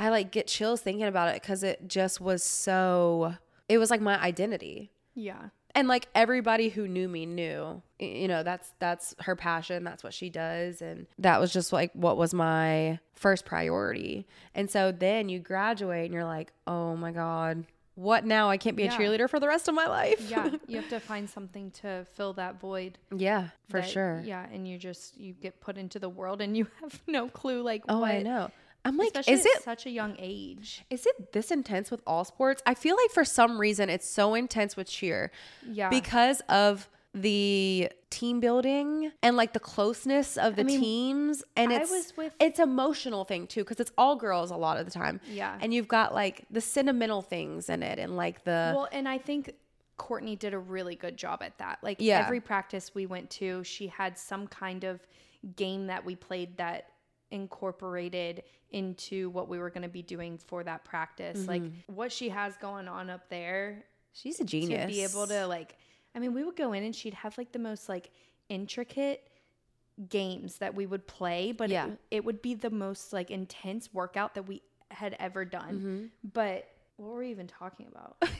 I like get chills thinking about it because it just was so. It was like my identity, Yeah. and like everybody who knew me knew. You know, that's that's her passion. That's what she does, and that was just like what was my first priority. And so then you graduate, and you're like, oh my god, what now? I can't be Yeah. a cheerleader for the rest of my life. Yeah. you have to find something to fill that void. yeah, for that- sure. Yeah. And you just, you get put into the world and you have no clue, like, Oh, what. I know. I'm like, Especially is at it such a young age? Is it this intense with all sports? I feel like for some reason it's so intense with cheer Yeah. because of the team building and like the closeness of the mean, teams and I it's was with- it's emotional thing too because it's all girls a lot of the time. Yeah. And you've got like the sentimental things in it and like the Well, and I think Courtney did a really good job at that. Like Yeah. every practice we went to, she had some kind of game that we played that incorporated into what we were going to be doing for that practice. Like what she has going on up there she's a genius. to be able to like I mean, we would go in and she'd have like the most like intricate games that we would play, but Yeah. it, it would be the most like intense workout that we had ever done. But what were we even talking about?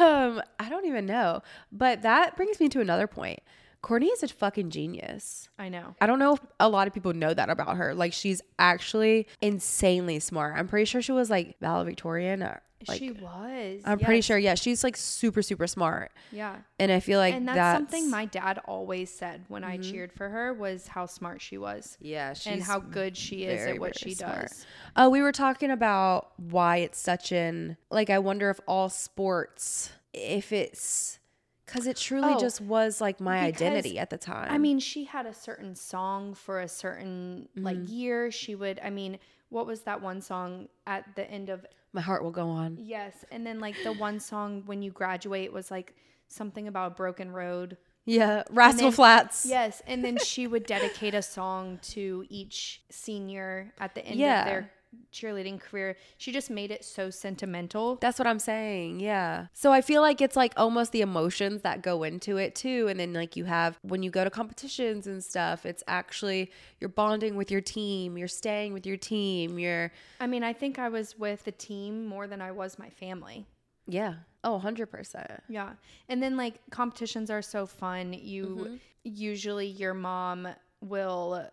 um I don't even know. But that brings me to another point. Courtney is a fucking genius. I know. I don't know if a lot of people know that about her. Like she's actually insanely smart. I'm pretty sure she was like valedictorian. Or, like, she was. I'm pretty sure. Yeah, she's like super super smart. Yeah. And I feel like and that's, that's, something my dad always said when I mm-hmm. cheered for her was how smart she was yeah and how good she is very, at what she smart. does. Oh, we were talking about why it's such an like. I wonder if all sports, if it's because it truly Oh, just was like my identity at the time. I mean, she had a certain song for a certain like Mm-hmm. year. She would, I mean, what was that one song at the end of my heart will go on. Yes, and then like the one song when you graduate was like something about a broken road. Yeah, Rascal then- Flatts. Yes, and then she would dedicate a song to each senior at the end Yeah. of their cheerleading career. She just made it so sentimental. That's what I'm saying. Yeah. So I feel like it's like almost the emotions that go into it too. And then like you have when you go to competitions and stuff, it's actually you're bonding with your team, you're staying with your team, you're I mean, I think I was with the team more than I was my family. yeah. Oh, 100%. Yeah. And then like competitions are so fun. You Mm-hmm. usually your mom will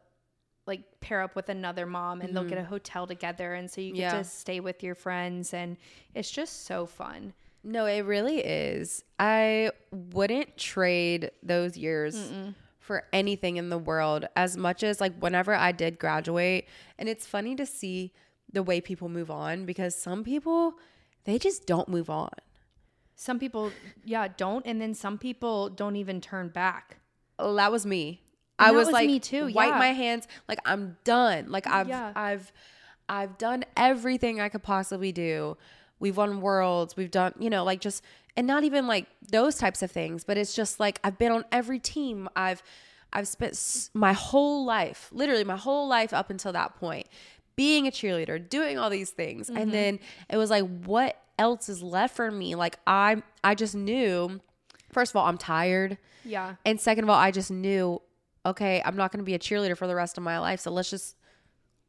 like pair up with another mom and they'll get a hotel together and so you get Mm-hmm. Yeah. to stay with your friends and it's just so fun. No, it really is. I wouldn't trade those years for anything in the world as much as like whenever I did graduate. And it's funny to see the way people move on because some people, they just don't move on. Some people yeah, don't and then some people don't even turn back. Oh, that was me. I was, was like, me too, Wipe my hands. Like I'm done. Like I've, Yeah. I've, I've done everything I could possibly do. We've won worlds. We've done, you know, like just, and not even like those types of things. But it's just like I've been on every team. I've, I've spent s- my whole life, literally my whole life up until that point, being a cheerleader, doing all these things, Mm-hmm. and then it was like, what else is left for me? Like I, I just knew. First of all, I'm tired. Yeah. And second of all, I just knew, okay, I'm not going to be a cheerleader for the rest of my life. So let's just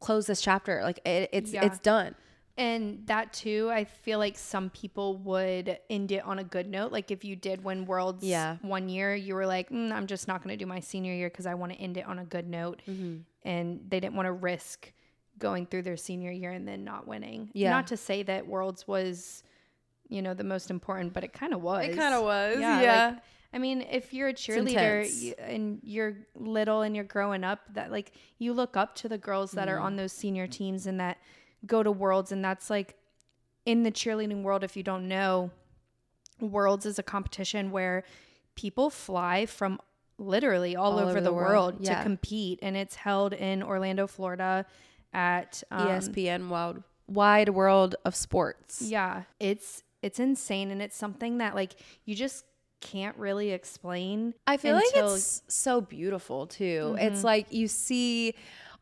close this chapter. Like it, it's Yeah. it's done. And that too, I feel like some people would end it on a good note. Like if you did win worlds Yeah. one year, you were like, mm, I'm just not going to do my senior year because I want to end it on a good note. Mm-hmm. And they didn't want to risk going through their senior year and then not winning. Yeah. Not to say that worlds was, you know, the most important, but it kind of was. It kind of was. like, I mean, if you're a cheerleader and you're little and you're growing up, that like you look up to the girls that are Mm-hmm. on those senior teams and that go to worlds, and that's like in the cheerleading world. If you don't know, worlds is a competition where people fly from literally all, over, the, world, yeah. to compete, and it's held in Orlando, Florida, at um, ESPN Wild Wide World of Sports. yeah, it's it's insane, and it's something that like you just can't really explain. I feel until- like it's so beautiful too. It's mm-hmm. like you see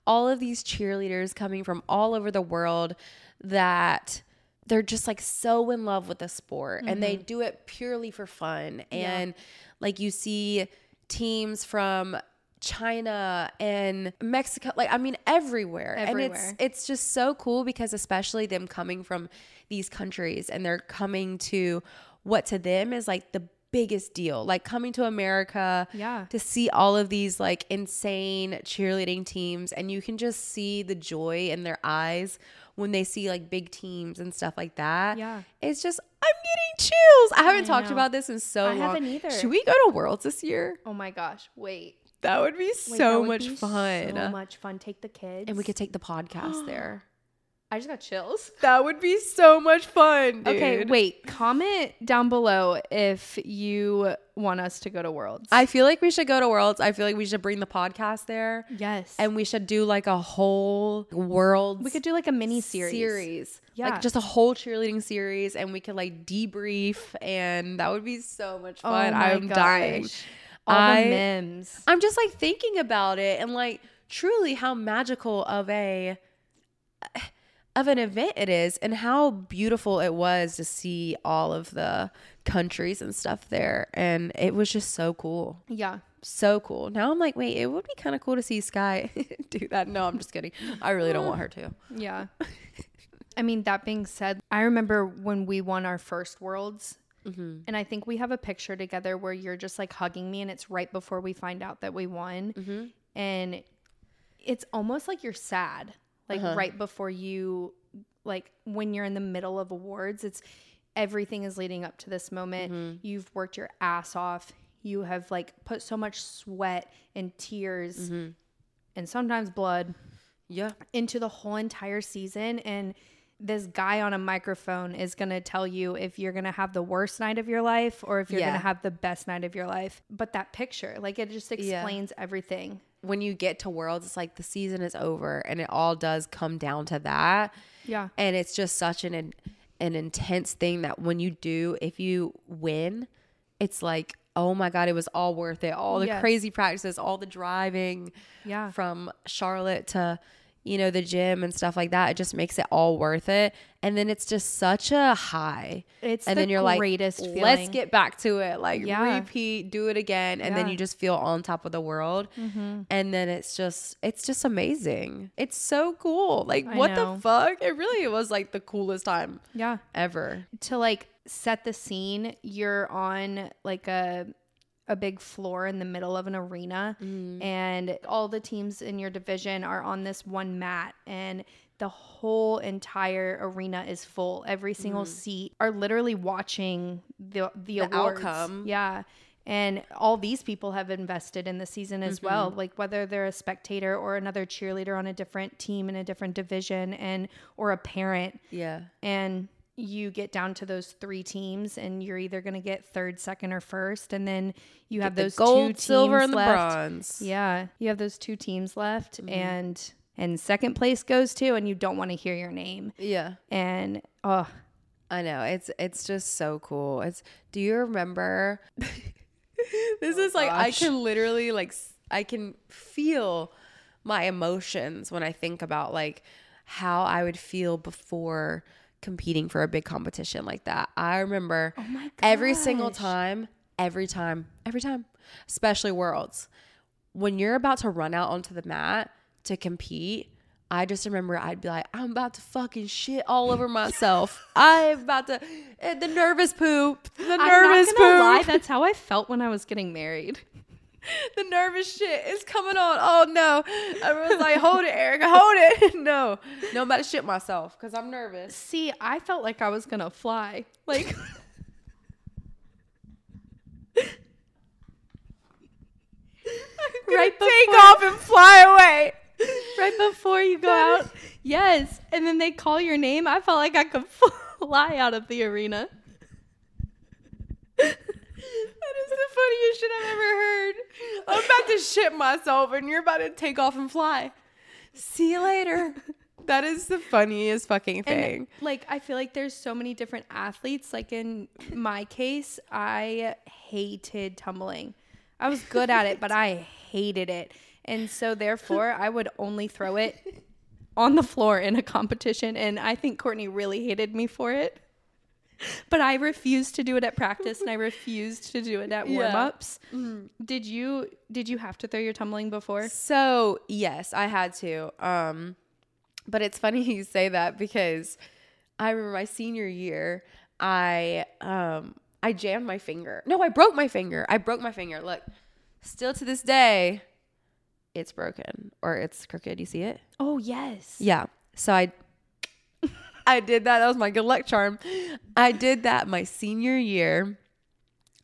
all of these cheerleaders coming from all over the world that they're just like so in love with the sport and they mm-hmm. do it purely for fun. And like you see teams from China and Mexico. Like I mean everywhere. And it's it's just so cool because especially them coming from these countries and they're coming to what to them is like the biggest deal. Like coming to America Yeah. to see all of these like insane cheerleading teams and you can just see the joy in their eyes when they see like big teams and stuff like that. Yeah. It's just I'm getting chills. I haven't I talked know. about this in so I long. haven't either. Should we go to Worlds this year? Oh my gosh. Wait. That would be Wait, so would much be fun. So much fun. Take the kids. and we could take the podcast there. I just got chills. That would be so much fun, dude. Okay, wait. Comment down below if you want us to go to Worlds. I feel like we should go to Worlds. I feel like we should bring the podcast there. yes. And we should do like a whole Worlds we could do like a mini series. series. Yeah. Like just a whole cheerleading series and we could like debrief and that would be so much Oh fun. my I'm dying. All I- the memes. I'm just like thinking about it and like truly how magical of a of an event it is and how beautiful it was to see all of the countries and stuff there and it was just so cool. Yeah. So cool. Now I'm like, wait, it would be kind of cool to see Sky do that. No, I'm just kidding. I really don't want her to. Yeah. I mean, that being said, I remember when we won our first Worlds. Mm-hmm. And I think we have a picture together where you're just like hugging me, and it's right before we find out that we won. Mm-hmm. And it's almost like you're sad, like Uh-huh. right before you, like when you're in the middle of awards, it's everything is leading up to this moment. Mm-hmm. You've worked your ass off. You have like put so much sweat and tears Mm-hmm. and sometimes blood Yeah. into the whole entire season and this guy on a microphone is going to tell you if you're going to have the worst night of your life or if you're Yeah. going to have the best night of your life. But that picture, like it just Yeah. explains everything. When you get to Worlds, it's like the season is over and it all does come down to that. Yeah. and it's just such an an intense thing that when you do if you win it's like oh my god it was all worth it all the Yes. crazy practices all the driving Yeah. from charlotte to you know the gym and stuff like that it just makes it all worth it. And then it's just such a high. It's and the then you're greatest like let's get back to it. Like Yeah. repeat do it again. And then you just feel on top of the world. Mm-hmm. and then it's just it's just amazing. It's so cool. Like I what know. the fuck? It really was like the coolest time Yeah. ever. To like set the scene, you're on like a a big floor in the middle of an arena Mm. and all the teams in your division are on this one mat and the whole entire arena is full. Every single seat are literally watching the the, Mm. The outcome. Yeah. And all these people have invested in the season as Mm-hmm. well, like whether they're a spectator or another cheerleader on a different team in a different division and or a parent yeah and you get down to those three teams and you're either going to get third second or first and then you have those gold two teams silver and the left. bronze. Yeah you have those two teams left Mm-hmm. and and second place goes to and you don't want to hear your name. Yeah. And oh. I know it's it's just so cool. It's do you remember this is like i can literally like I can feel my emotions when i think about like how i would feel before competing for a big competition like that. I remember oh every single time every time every time especially worlds. When you're about to run out onto the mat to compete i just remember i'd be like i'm about to fucking shit all over myself. I'm about to eh, the nervous poop the nervous I'm not gonna poop. lie, that's how I felt when I was getting married. the nervous shit is coming on oh no everyone's like hold it erica hold it no no i'm about to shit myself because i'm nervous See, I felt like I was gonna fly. Like right take off and fly away right before you go out. Yes, and then they call your name. I felt like I could fly out of the arena. The funniest shit I've ever heard. I'm about to shit myself and you're about to take off and fly. See you later. That is the funniest fucking thing. And like I feel like there's so many different athletes. Like in my case, I hated tumbling. I was good at it, but I hated it. And so therefore I would only throw it on the floor in a competition. And I think Courtney really hated me for it. but I refused to do it at practice and I refused to do it at Yeah. warm-ups. Did you did you have to throw your tumbling before? So yes, I had to. Um, but it's funny you say that because I remember my senior year, I um I jammed my finger. No, I broke my finger. I broke my finger. Look, still to this day, it's broken or it's crooked. You see it? Oh, yes. Yeah. So I I did that. That was my good luck charm. I did that my senior year.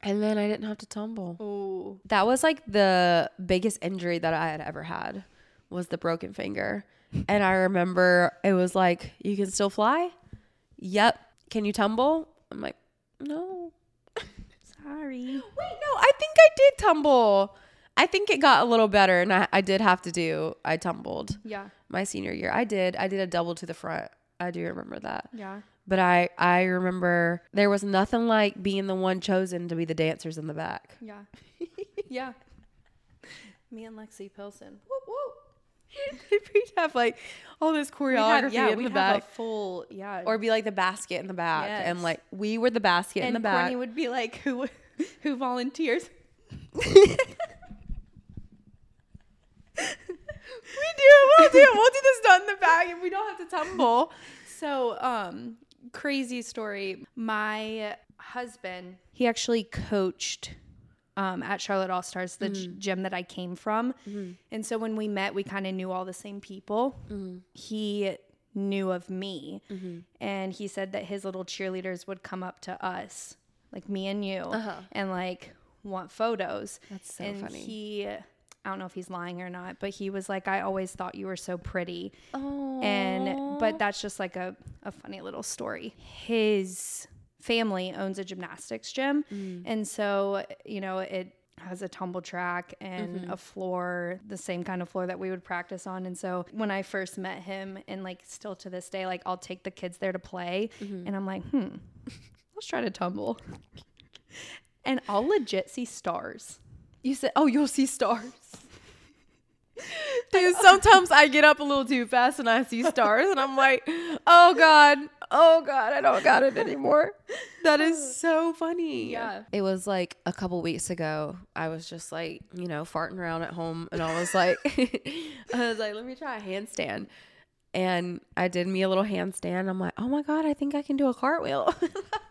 And then I didn't have to tumble. Oh. That was like the biggest injury that I had ever had was the broken finger. And I remember it was like, you can still fly? Yep. Can you tumble? I'm like, no. Sorry. Wait, no, I think I did tumble. I think it got a little better and I, I did have to do, I tumbled Yeah. my senior year. I did. I did a double to the front. I do remember that. Yeah. But I, I remember there was nothing like being the one chosen to be the dancers in the back. Yeah. yeah. Me and Lexi Pilson. Whoop, whoop. We'd have like all this We choreography had- yeah, in we the have back. a full yeah. or be like the basket in the back and like we were the basket in and the back and Courtney would be like, who who volunteers? we do we'll do we'll do this done in the back and we don't have to tumble So, um, crazy story. My husband, he actually coached um, at Charlotte All Stars, the g- mm. gym that I came from. Mm-hmm. And so when we met, we kind of knew all the same people. Mm-hmm. He knew of me, mm-hmm. and he said that his little cheerleaders would come up to us, like me and you, uh-huh. and like want photos. That's so and funny. He, I don't know if he's lying or not, but he was like, I always thought you were so pretty. Oh and but that's just like a, a funny little story. His family owns a gymnastics gym. Mm. And so you know it has a tumble track and mm-hmm. a floor the same kind of floor that we would practice on. And so when i first met him and like still to this day like i'll take the kids there to play. Mm-hmm. And i'm like hmm let's try to tumble. And i'll legit see stars you said oh you'll see stars Dude, sometimes I get up a little too fast and I see stars and I'm like, oh God, oh God, I don't got it anymore. That is so funny. Yeah. It was like a couple weeks ago. I was just like, you know, farting around at home and I was like, I was like, let me try a handstand. And I did me a little handstand. I'm like, oh my God, I think I can do a cartwheel.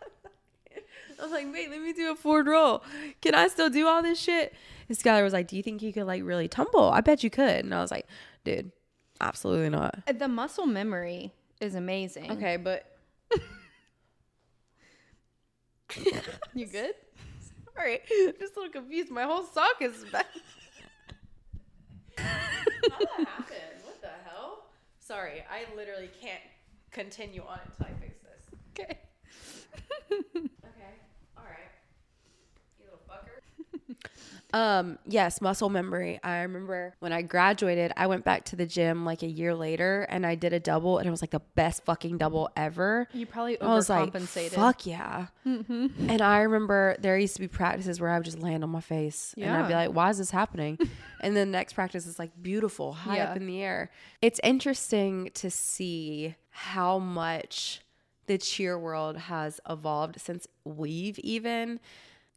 I was like, wait, let me do a forward roll. Can I still do all this shit? And Skylar was like, do you think you could like really tumble? I bet you could. And I was like, dude, absolutely not. Uh, the muscle memory is amazing Okay, but you good sorry, just a little confused. My whole sock is back. How that happened? What the hell? Sorry, I literally can't continue on until I fix this. okay Okay. All right. You little fucker. Um, yes, muscle memory. I remember when I graduated, I went back to the gym like a year later and I did a double and it was like the best fucking double ever. You probably I was like, fuck yeah. And I remember there used to be practices where I would just land on my face and I'd be like, why is this happening? and then the next practice is like beautiful, high Yeah. up in the air. It's interesting to see how much the cheer world has evolved since we've even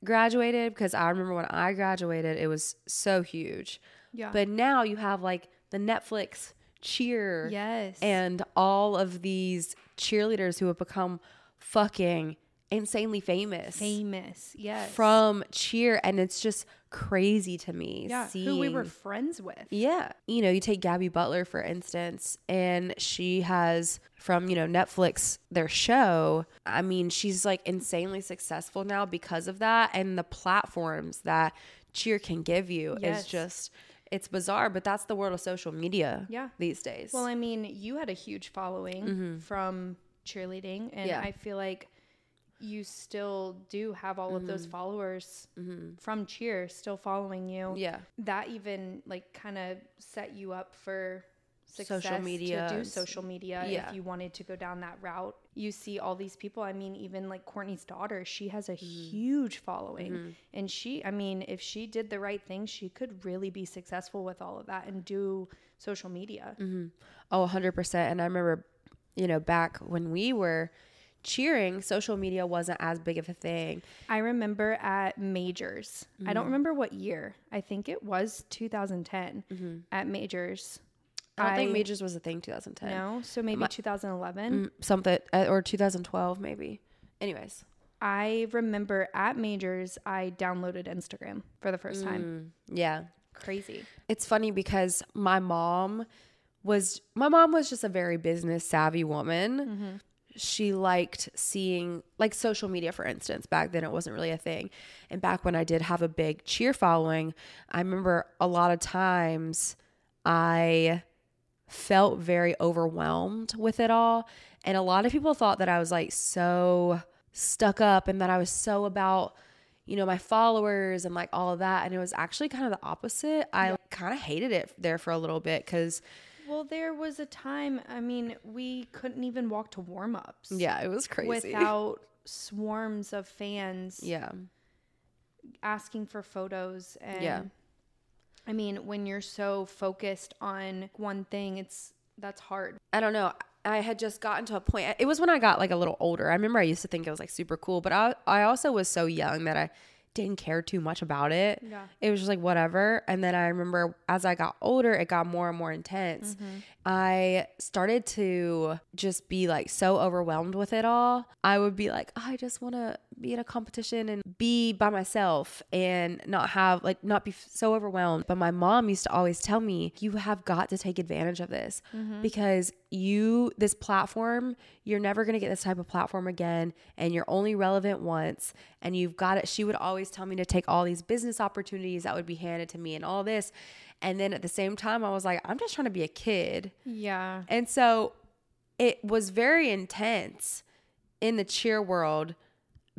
graduated because I remember when I graduated, it was so huge. Yeah. But now you have like the Netflix cheer yes. and all of these cheerleaders who have become fucking insanely famous famous. Yes. from cheer and it's just crazy to me yeah, seeing who we were friends with. yeah you know you take gabi butler for instance and she has from you know netflix their show i mean she's like insanely successful now because of that and the platforms that cheer can give you Yes. is just it's bizarre but that's the world of social media Yeah. these days Well, I mean, you had a huge following mm-hmm. from cheerleading, and Yeah. I feel like you still do have all of those mm-hmm. followers mm-hmm. from cheer still following you. yeah That even like kind of set you up for success Social media to do social media yeah. if you wanted to go down that route. You see all these people. I mean, even like Courtney's daughter, she has a mm-hmm. huge following. And she, I mean, if she did the right thing, she could really be successful with all of that and do social media. Oh, 100%. And I remember, you know, back when we were cheering, social media wasn't as big of a thing. I remember at majors. I Mm-hmm. don't remember what year. I think it was 2010 at majors. Mm-hmm. I don't think majors was a thing 2010. No, so maybe 2011. Mm, Something uh, or 2012 maybe. Anyways, I remember at majors, I downloaded Instagram for the first time. mm, yeah. Crazy. It's funny because my mom was my mom was just a very business savvy woman. She liked seeing like social media for instance. Back then it wasn't really a thing. And back when I did have a big cheer following, I remember a lot of times I felt very overwhelmed with it all. And a lot of people thought that I was like so stuck up and that I was so about, you know, my followers and like all of that. And it was actually kind of the opposite. I kind of hated it there for a little bit because, Well, there was a time, I mean, we couldn't even walk to warm ups yeah, it was crazy. without swarms of fans yeah. asking for photos. And Yeah. I mean, when you're so focused on one thing, it's that's hard. I don't know. I had just gotten to a point. It was when I got like a little older. I remember I used to think it was like super cool, but I I also was so young that I didn't care too much about it. Yeah. It was just like whatever. And then I remember as I got older, it got more and more intense. Mm-hmm. I started to just be like so overwhelmed with it all. I would be like, oh, I just want to be in a competition and be by myself and not have like not be so overwhelmed. But my mom used to always tell me, you have got to take advantage of this mm-hmm. because you this platform, you're never going to get this type of platform again and you're only relevant once and you've got it. She would always tell me to take all these business opportunities that would be handed to me and all this. And then at the same time, I was like, I'm just trying to be a kid. Yeah. And so it was very intense in the cheer world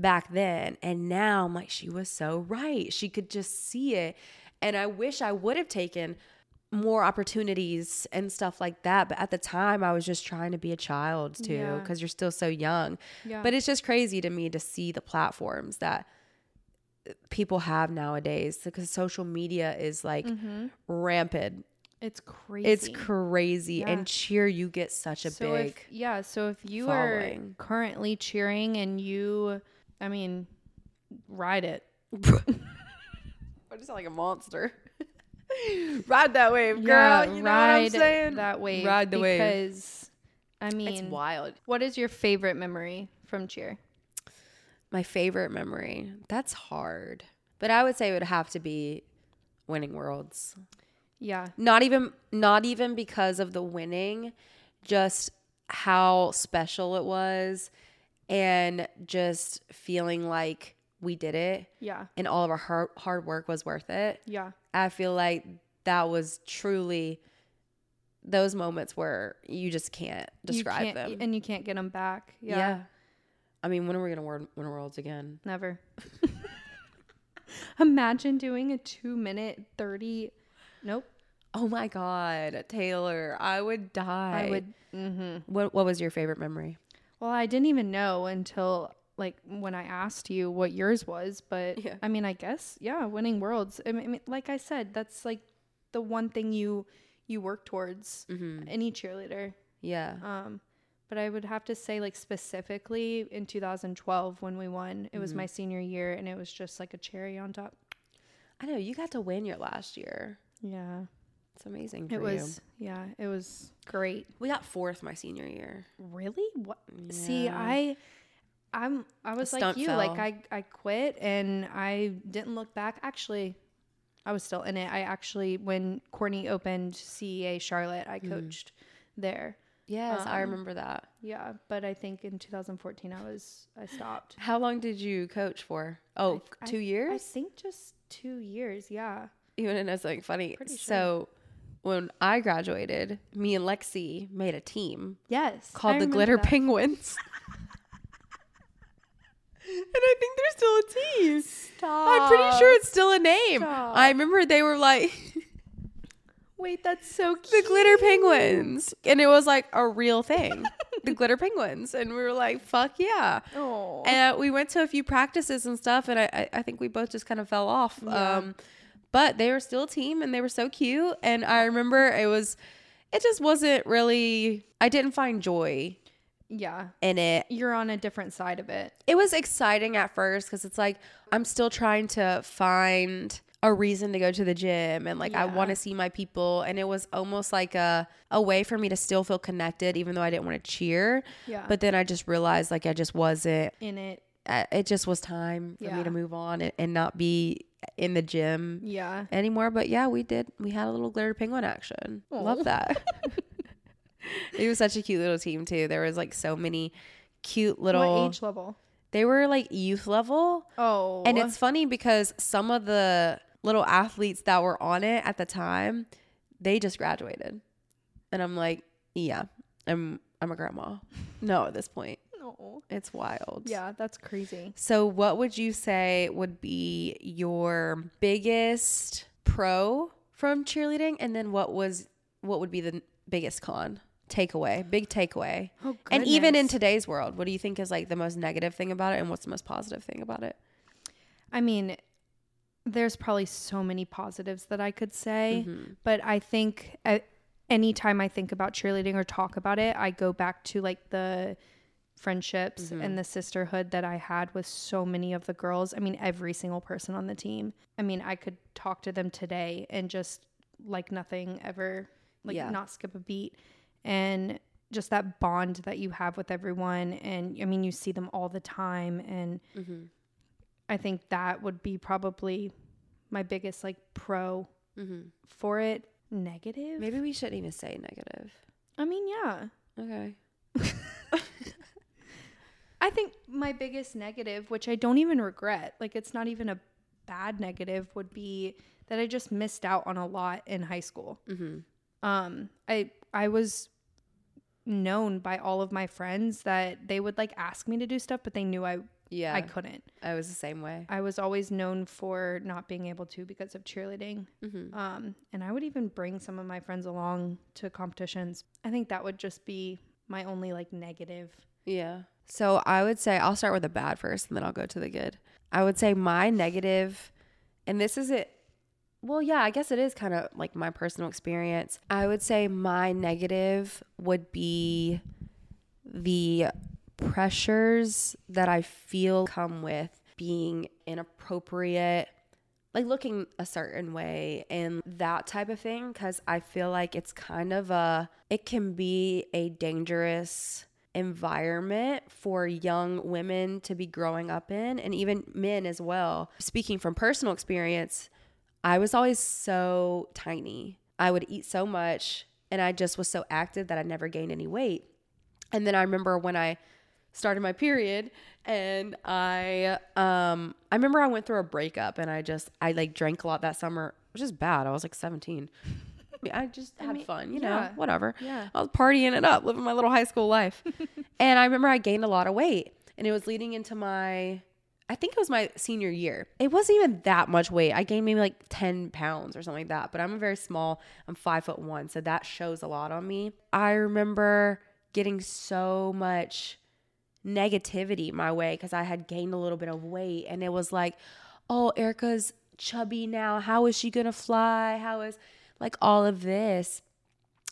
back then. And now I'm like, she was so right. She could just see it. And I wish I would have taken more opportunities and stuff like that. But at the time, I was just trying to be a child too, Yeah. because you're still so young. Yeah. But it's just crazy to me to see the platforms that uh, people have nowadays because social media is like mm-hmm. rampant. It's crazy. It's crazy. Yeah. And cheer, you get such a so big. if yeah, so if you following. are currently cheering and you I mean ride it. I just sound like a monster. Ride that wave, girl. Yeah, you know what I'm ride saying? that wave. Ride the wave. because I mean, It's wild. what is your favorite memory from cheer? My favorite memory. That's hard. But I would say it would have to be winning worlds. Yeah. Not even not even because of the winning, just how special it was and just feeling like we did it Yeah. and all of our hard, hard work was worth it. Yeah. I feel like that was truly those moments where you just can't describe you can't, them. and you can't get them back. yeah. Yeah. I mean, when are we gonna win, win worlds again? Never. Imagine doing a 2 minute 30 Nope. Oh my god, Taylor, I would die. I would mhm. What What was your favorite memory? Well, I didn't even know until like when I asked you what yours was, but Yeah. I mean, I guess yeah, winning worlds. I mean, like I said, that's like the one thing you you work towards. Mm-hmm. Any cheerleader. Yeah. Um, but I would have to say like specifically in 2012 when we won, it Mm-hmm. was my senior year, and it was just like a cherry on top. I know you got to win your last year. Yeah, It's amazing. For it was. Yeah, it was great. We got fourth my senior year. Really? What? See, I, I'm, I was like you. fell. Like I, I quit and I didn't look back. Actually, I was still in it. I actually, when Courtney opened CEA Charlotte, I Mm-hmm. coached there. Yes, I Um, remember that. Yeah, but I think in 2014 I was, I stopped. How long did you coach for? Oh, I- two I years. think just two years. Yeah. You want to know something funny? Pretty sure. So, when I graduated, me and Lexi made a team Yes. called I the Glitter that. Penguins. and I think they're still a team. I'm pretty sure it's still a name. Stop. I remember they were like Wait, that's so cute. the. Glitter Penguins. And it was like a real thing. the Glitter Penguins. And we were like, fuck yeah. Oh. And uh, we went to a few practices and stuff, and I, I, I think we both just kind of fell off. Yeah. Um, but they were still a team, and they were so cute. And I remember it was, it just wasn't really. I didn't find joy Yeah. in it. You're on a different side of it. It was exciting at first because it's like I'm still trying to find a reason to go to the gym and like I want to see my people and it was almost like a a way for me to still feel connected even though I didn't want to cheer. Yeah. But then I just realized like I just wasn't in it. uh, it just was time for me to move on and, and not be in the gym Yeah. anymore. But yeah, we did. We had a little glitter penguin action. Aw. Love that. it was such a cute little team too. There was like so many cute little. what age level? They were like youth level, Oh. and it's funny because some of the little athletes that were on it at the time, they just graduated, and I'm like, yeah, I'm I'm a grandma. No, at this point, It's wild. Yeah, that's crazy. So, what would you say would be your biggest pro from cheerleading, and then what was what would be the biggest con takeaway, big takeaway, Oh, and even in today's world, what do you think is like the most negative thing about it, and what's the most positive thing about it? I mean, there's probably so many positives that I could say, Mhm. but I think anytime I think about cheerleading or talk about it, I go back to like the friendships Mhm. and the sisterhood that I had with so many of the girls. I mean, every single person on the team. I mean, I could talk to them today and just like nothing ever, like Yeah. not skip a beat. And just that bond that you have with everyone. And I mean, you see them all the time. And Mm-hmm. I think that would be probably my biggest like pro Mm-hmm. for it. Negative? Maybe we shouldn't even say negative. I mean, yeah. Okay. I think my biggest negative, which I don't even regret, like it's not even a bad negative, would be that I just missed out on a lot in high school. Mm-hmm. Um, I I was known by all of my friends that they would like ask me to do stuff, but they knew I Yeah, I couldn't. I was the same way. I was always known for not being able to because of cheerleading. Mm-hmm. Um, and I would even bring some of my friends along to competitions. I think that would just be my only like negative. Yeah. So I would say I'll start with the bad first and then I'll go to the good. I would say my negative, and this is it. Well, yeah, I guess it is kind of like my personal experience. I would say my negative would be the pressures that I feel come with being inappropriate, like looking a certain way and that type of thing. Cause I feel like it's kind of a, it can be a dangerous environment for young women to be growing up in and even men as well. Speaking from personal experience, I was always so tiny. I would eat so much and I just was so active that I never gained any weight. And then I remember when I started my period and I um I remember I went through a breakup and I just I like drank a lot that summer, which is bad. I was like 17. I just had mean, fun, you know, yeah. whatever. Yeah. I was partying it up, living my little high school life. and I remember I gained a lot of weight and it was leading into my I think it was my senior year. It wasn't even that much weight. I gained maybe like 10 pounds or something like that. But I'm a very small, I'm five foot one. So that shows a lot on me. I remember getting so much negativity my way because I had gained a little bit of weight. And it was like, oh, Erica's chubby now. How is she going to fly? How is like all of this?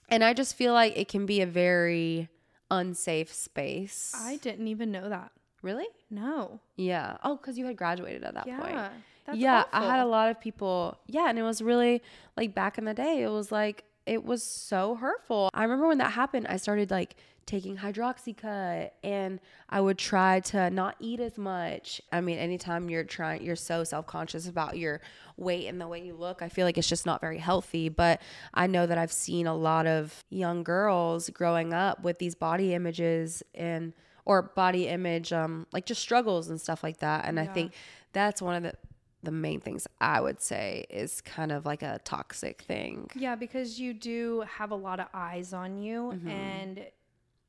And I just feel like it can be a very unsafe space. I didn't even know that. really? No. Yeah. Oh, because you had graduated at that yeah. point. Yeah, I had a lot of people. Yeah, and it was really like back in the day, it was like it was so hurtful. I remember when that happened, I started like taking hydroxycut and I would try to not eat as much. I mean, anytime you're trying you're so self-conscious about your weight and the way you look, I feel like it's just not very healthy, but I know that I've seen a lot of young girls growing up with these body images and or body image um like just struggles and stuff like that. And I think that's one of the the main things I would say is kind of like a toxic thing. Yeah, because you do have a lot of eyes on you Mm-hmm. and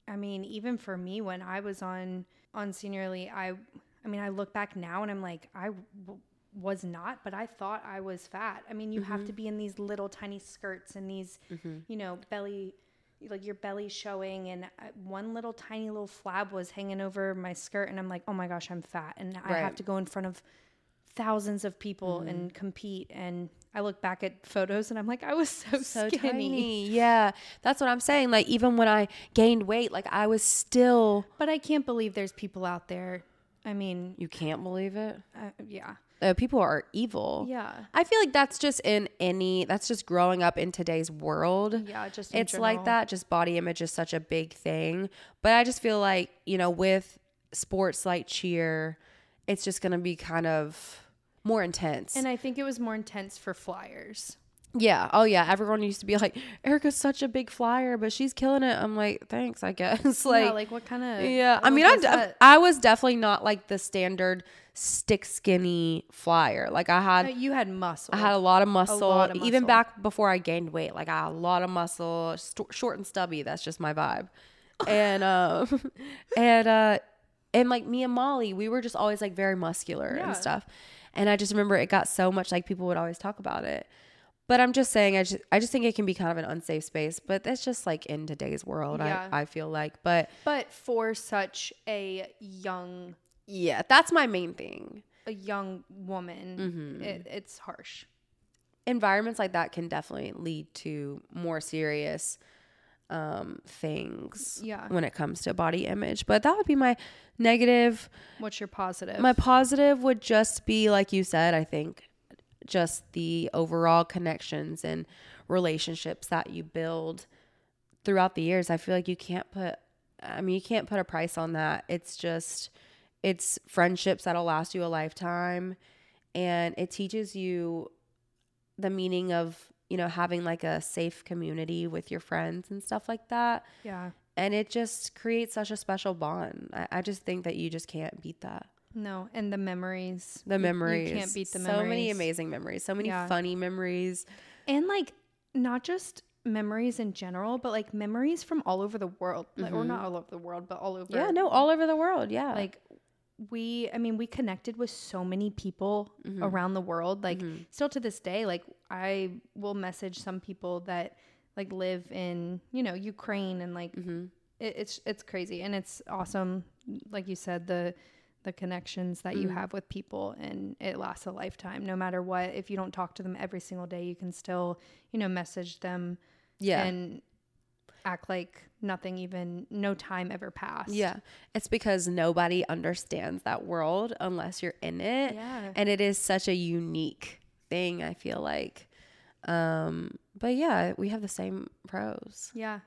I mean, even for me when I was on on Senior Elite, I I mean, I look back now and I'm like I w- was not, but I thought I was fat. I mean, you have Mm-hmm. to be in these little tiny skirts and these, you know, belly like your belly showing and uh, one little tiny little flab was hanging over my skirt and I'm like, "Oh my gosh, I'm fat." And I have to go in front of thousands of people and compete. And I look back at photos and I'm like, I was so, so skinny. tiny. Yeah, that's what I'm saying. Like even when I gained weight, like I was still. But I can't believe there's people out there. I mean, You can't believe it. uh, yeah. Uh, people are evil. Yeah. I feel like that's just in any. That's just growing up in today's world. Yeah, just it's like that. Just body image is such a big thing. But I just feel like you know with sports like cheer, it's just gonna be kind of more intense. And I think it was more intense for flyers. Yeah. Oh, yeah. Everyone used to be like, Erica's such a big flyer, but she's killing it. I'm like, thanks, I guess. like, yeah, like what kind of? yeah. I mean, I, de- I was definitely not like the standard stick skinny flyer. Like, I had. you had muscle. I had a lot of muscle, lot of even back before I gained weight. Like I had a lot of muscle, st- short and stubby. That's just my vibe. and um, and uh, and like me and Molly, we were just always like very muscular Yeah. and stuff. And I just remember it got so much like people would always talk about it. But I'm just saying, I just I just think it can be kind of an unsafe space. But that's just like in today's world. Yeah. I I feel like, but but for such a young, yeah, that's my main thing. a young woman, Mm-hmm. it, it's harsh. environments like that can definitely lead to more serious um things Yeah. when it comes to body image but that would be my negative What's your positive? my positive would just be like you said i think just the overall connections and relationships that you build throughout the years i feel like you can't put i mean you can't put a price on that it's just it's friendships that'll last you a lifetime and it teaches you the meaning of you know having like a safe community with your friends and stuff like that yeah. and it just creates such a special bond i, I just think that you just can't beat that No, and the memories. the memories You can't beat the so memories. many amazing memories so many Yeah. funny memories And like not just memories in general, but like memories from all over the world. Like, or not all over the world, but all over. Mm-hmm. yeah no all over the world yeah like we i mean we connected with so many people Mm-hmm. around the world like still to this day like i will message some people that like live in you know ukraine and like Mm-hmm. it, it's it's crazy and it's awesome like you said the the connections that you Mm-hmm. have with people and it lasts a lifetime no matter what if you don't talk to them every single day you can still you know message them yeah and act like nothing even no time ever passed. Yeah. It's because nobody understands that world unless you're in it. Yeah. And it is such a unique thing i feel like. Um but yeah we have the same pros. Yeah.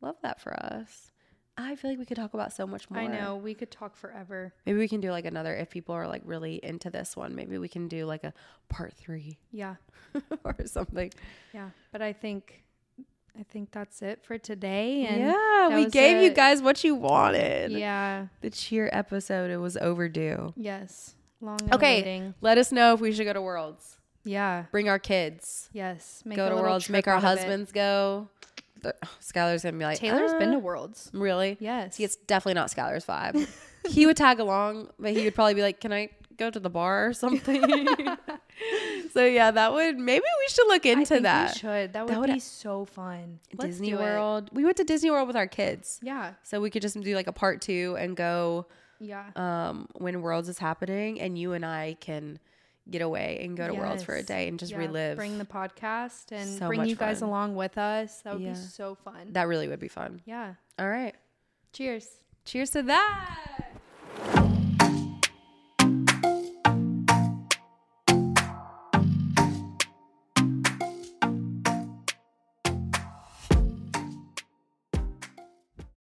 Love that for us. I feel like we could talk about so much more. I know. We could talk forever. maybe we can do like another if people are like really into this one. Maybe we can do like a part three. Yeah, or something. Yeah. But I think, I think that's it for today. And yeah we gave you guys what you wanted Yeah. the cheer episode it was overdue Yes. Long. okay awaiting. let us know if we should go to worlds Yeah. bring our kids Yes. Make go to worlds make our it. husbands go Skylar's gonna be like Taylor's been "Uh, to Worlds. really Yes. See, it's definitely not Skylar's vibe. he would tag along, but he would probably be like, "Can I go to the bar or something?" so yeah, that would maybe we should look I into think that. We should. That would, would- be so fun. Let's Disney do it. World. We went to Disney World with our kids, Yeah. so we could just do like a part two and go Yeah. um, when Worlds is happening, and you and I can get away and go to Worlds for a Yes. day and just Yeah, relive. Bring the podcast and So bring much you guys fun. along with us. That would Yeah. be so fun. that really would be fun. Yeah. All right, Cheers. cheers to that.